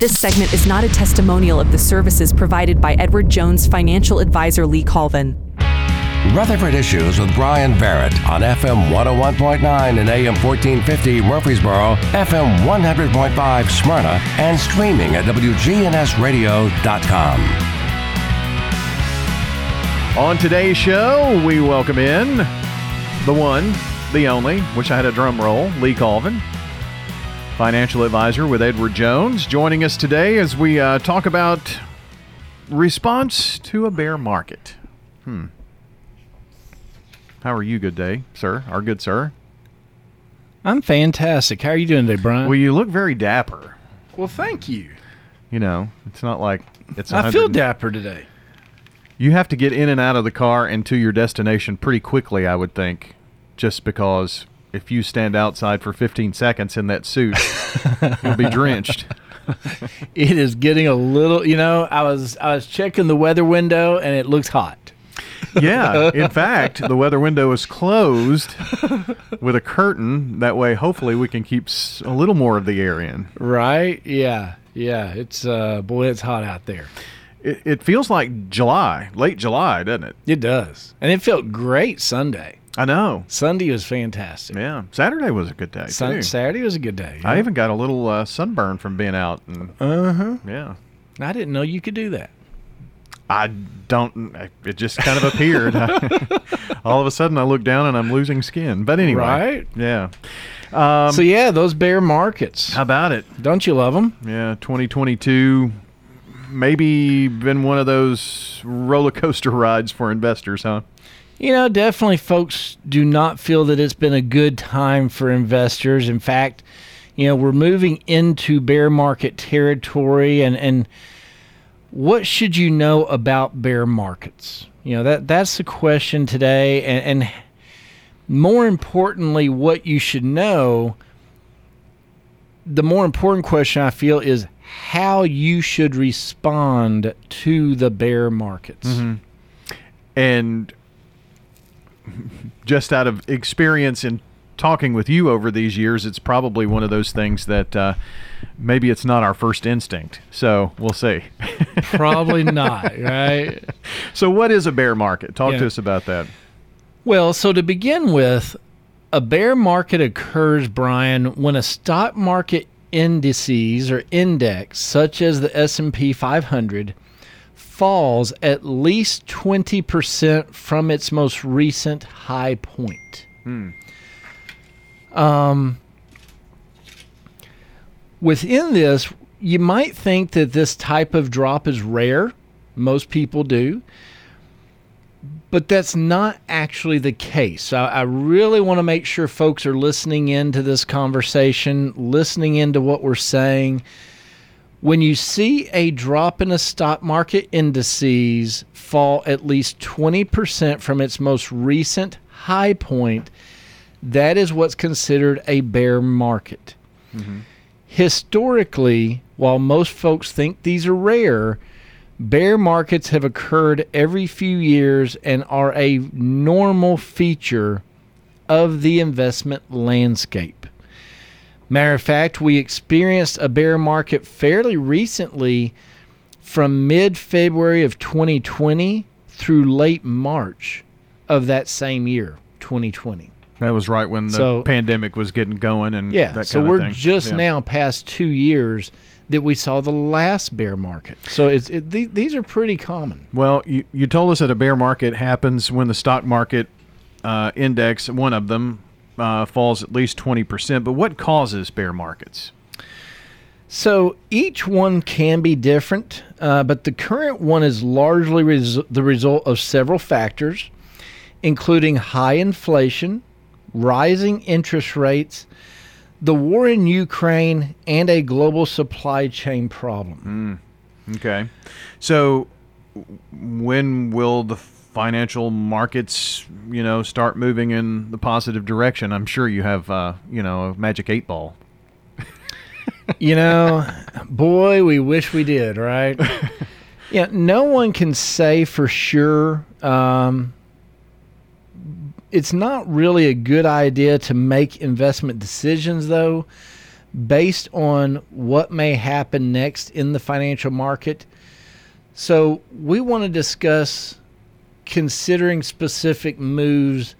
This segment is not a testimonial of the services provided by Edward Jones financial advisor Lee Colvin. Rutherford Issues with Brian Barrett on FM 101.9 and AM 1450 Murfreesboro, FM 100.5 Smyrna, and streaming at WGNSradio.com. On today's show, we welcome in the one, the only, wish I had a drum roll, Lee Colvin, financial advisor with Edward Jones, joining us today as we uh, talk about response to a bear market. Hmm. How are you, good day, sir? Our good sir. I'm fantastic. How are you doing today, Brian? Well, you look very dapper. well, thank you. You know, it's not like it's. I feel dapper today. You have to get in and out of the car and to your destination pretty quickly, I would think, just because if you stand outside for 15 seconds in that suit, you'll be drenched. It is getting a little. You know, I was I was checking the weather window and it looks hot. Yeah, in fact, the weather window is closed with a curtain. That way, hopefully, we can keep a little more of the air in. Right? Yeah. Yeah. It's uh boy, it's hot out there. It, it feels like July, late July, doesn't it? It does, and it felt great Sunday. I know. Sunday was fantastic. Yeah, Saturday was a good day Sun- too. Saturday was a good day. I even got a little uh, sunburn from being out. And, Uh huh. yeah. I didn't know you could do that. I don't. It just kind of appeared. All of a sudden, I look down and I'm losing skin. But anyway, Right. Yeah. Um, so yeah, those bear markets. how about it? Don't you love them? Yeah, 2022. Maybe been one of those roller coaster rides for investors, huh? You know, definitely folks do not feel that it's been a good time for investors. In fact, you know, we're moving into bear market territory and and what should you know about bear markets? You know, that that's the question today and and more importantly what you should know the more important question I feel is how you should respond to the bear markets. Mm-hmm. And just out of experience in talking with you over these years, it's probably one of those things that uh, maybe it's not our first instinct. So we'll see. Probably not, right? so, what is a bear market? Talk Yeah. to us about that. Well, so to begin with, a bear market occurs, Brian, when a stock market indices or index, such as the S&P 500, falls at least 20% from its most recent high point. Um, within this, you might think that this type of drop is rare. Most people do but that's not actually the case. I, I really want to make sure folks are listening into this conversation, listening into what we're saying. When you see a drop in a stock market indices fall at least 20% from its most recent high point, that is what's considered a bear market. Mm-hmm. Historically, while most folks think these are rare, Bear markets have occurred every few years and are a normal feature of the investment landscape. Matter of fact, we experienced a bear market fairly recently from mid February of 2020 through late March of that same year, 2020. That was right when the So- pandemic was getting going, and Yeah, so we're just Yeah. now past two years that we saw the last bear market. So it's it, th- these are pretty common. Well, you, you told us that a bear market happens when the stock market uh, index, one of them, uh, falls at least 20%. But what causes bear markets? So each one can be different, uh, but the current one is largely res- the result of several factors, including high inflation, rising interest rates, the war in Ukraine, and a global supply chain problem. Okay. So when will the financial markets, you know, start moving in the positive direction? I'm sure you have, uh, you know, a magic eight ball. You know, boy, we wish we did, right? yeah, no one can say for sure. Um, it's not really a good idea to make investment decisions, though, based on what may happen next in the financial market. So, we want to discuss considering specific moves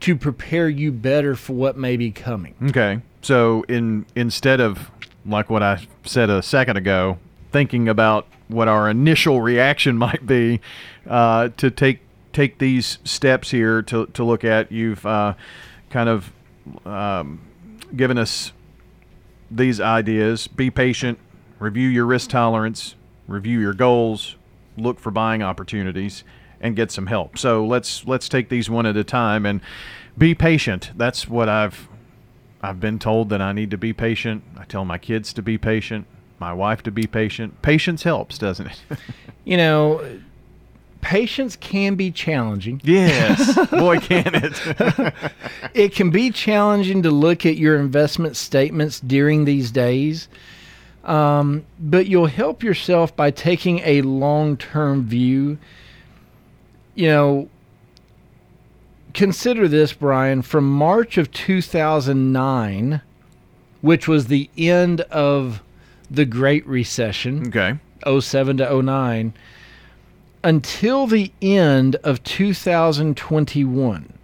to prepare you better for what may be coming. Okay. So in instead of like what I said a second ago, thinking about what our initial reaction might be uh, to take take these steps here to, to look at, you've uh, kind of um, given us these ideas. Be patient, review your risk tolerance, review your goals, look for buying opportunities, and get some help. So let's let's take these one at a time and be patient. That's what I've I've been told that I need to be patient. I tell my kids to be patient, my wife to be patient. Patience helps, doesn't it? you know, patience can be challenging. Yes, boy, can it. it can be challenging to look at your investment statements during these days. Um, but you'll help yourself by taking a long term view. You know, consider this, Brian, from March of 2009, which was the end of the Great Recession. Okay. 07 to 09 until the end of 2021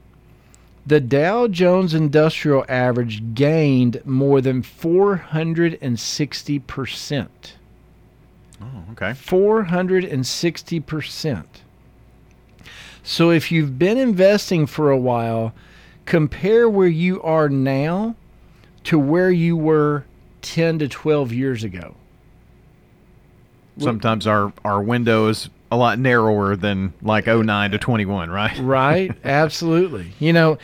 the Dow Jones Industrial Average gained more than 460%. Oh, okay. 460%. So if you've been investing for a while, compare where you are now to where you were 10 to 12 years ago. Sometimes our, our window is a lot narrower than like 09 to 21, right? right, absolutely. You know,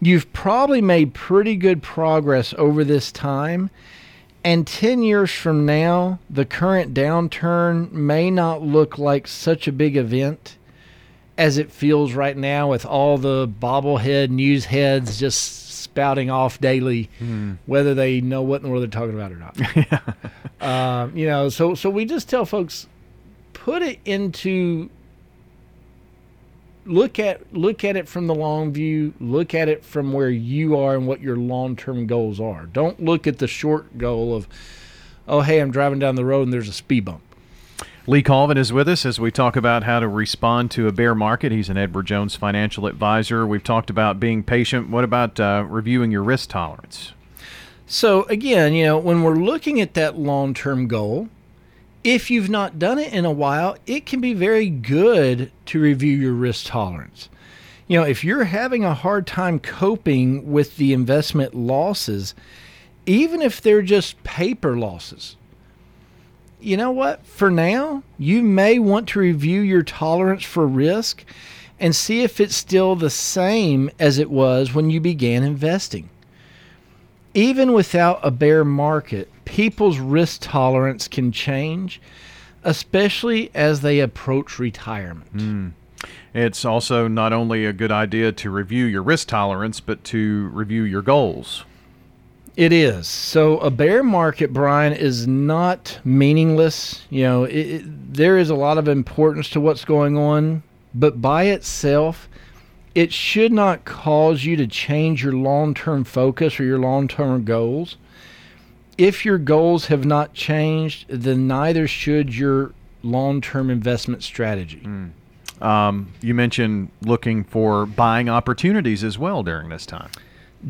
you've probably made pretty good progress over this time. And 10 years from now, the current downturn may not look like such a big event as it feels right now with all the bobblehead news heads just spouting off daily, mm. whether they know what in the world they're talking about or not. yeah. uh, you know, so so we just tell folks put it into look at look at it from the long view look at it from where you are and what your long-term goals are. Don't look at the short goal of oh hey i'm driving down the road and there's a speed bump. Lee colvin is with us as we talk about how to respond to a bear market. He's an edward jones financial advisor. We've talked about being patient. What about uh, reviewing your risk tolerance? So again you know when we're looking at that long-term goal if you've not done it in a while, it can be very good to review your risk tolerance. You know, if you're having a hard time coping with the investment losses, even if they're just paper losses, you know what? For now, you may want to review your tolerance for risk and see if it's still the same as it was when you began investing. Even without a bear market, people's risk tolerance can change, especially as they approach retirement. Mm. It's also not only a good idea to review your risk tolerance, but to review your goals. It is. So a bear market, Brian, is not meaningless. You know, it, it, there is a lot of importance to what's going on, but by itself, it should not cause you to change your long term focus or your long term goals if your goals have not changed, then neither should your long term investment strategy. Mm. Um, you mentioned looking for buying opportunities as well during this time.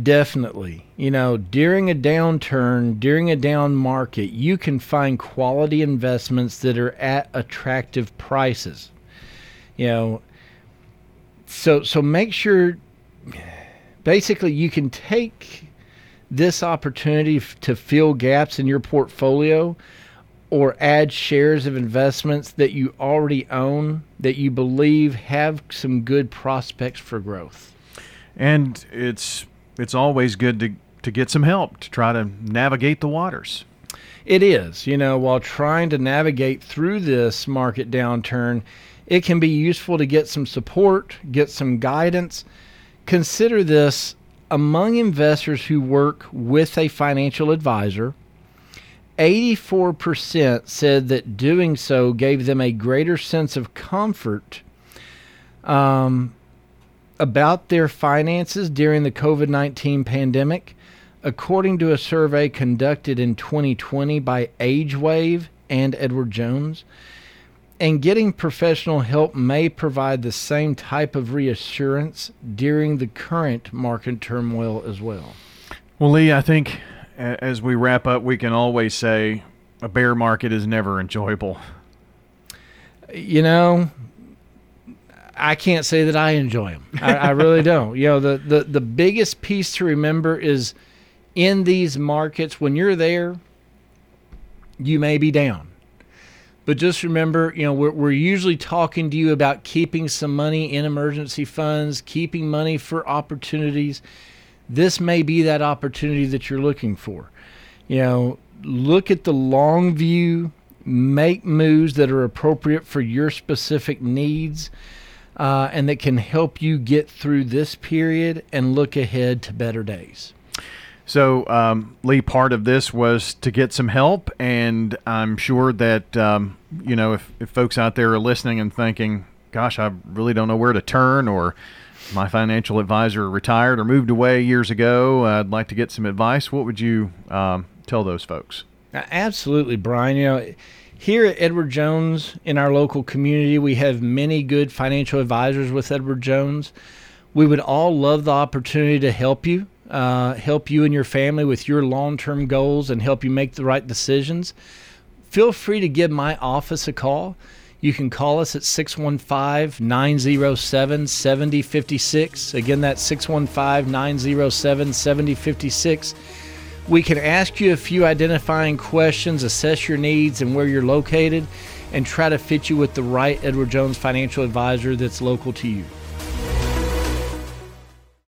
Definitely. You know, during a downturn, during a down market, you can find quality investments that are at attractive prices. You know, so so make sure basically you can take this opportunity to fill gaps in your portfolio or add shares of investments that you already own that you believe have some good prospects for growth. And it's it's always good to to get some help to try to navigate the waters. It is, you know, while trying to navigate through this market downturn, it can be useful to get some support, get some guidance. Consider this among investors who work with a financial advisor, 84% said that doing so gave them a greater sense of comfort um, about their finances during the COVID 19 pandemic. according to a survey conducted in 2020 by AgeWave and Edward Jones. And getting professional help may provide the same type of reassurance during the current market turmoil as well. Well, Lee, I think as we wrap up, we can always say a bear market is never enjoyable. You know, I can't say that I enjoy them. I, I really don't. You know, the, the, the biggest piece to remember is in these markets, when you're there, you may be down. But just remember, you know, we're, we're usually talking to you about keeping some money in emergency funds, keeping money for opportunities. This may be that opportunity that you're looking for. You know, look at the long view, make moves that are appropriate for your specific needs uh, and that can help you get through this period and look ahead to better days. So, um, Lee, part of this was to get some help, and I'm sure that um, you know if, if folks out there are listening and thinking, "Gosh, I really don't know where to turn," or my financial advisor retired or moved away years ago, I'd like to get some advice. What would you um, tell those folks? Absolutely, Brian. You know here at Edward Jones in our local community, we have many good financial advisors with Edward Jones. We would all love the opportunity to help you, uh, help you and your family with your long term goals and help you make the right decisions. Feel free to give my office a call. You can call us at 615 907 7056. Again, that's 615 907 7056 we can ask you a few identifying questions, assess your needs and where you're located, and try to fit you with the right Edward Jones financial advisor that's local to you.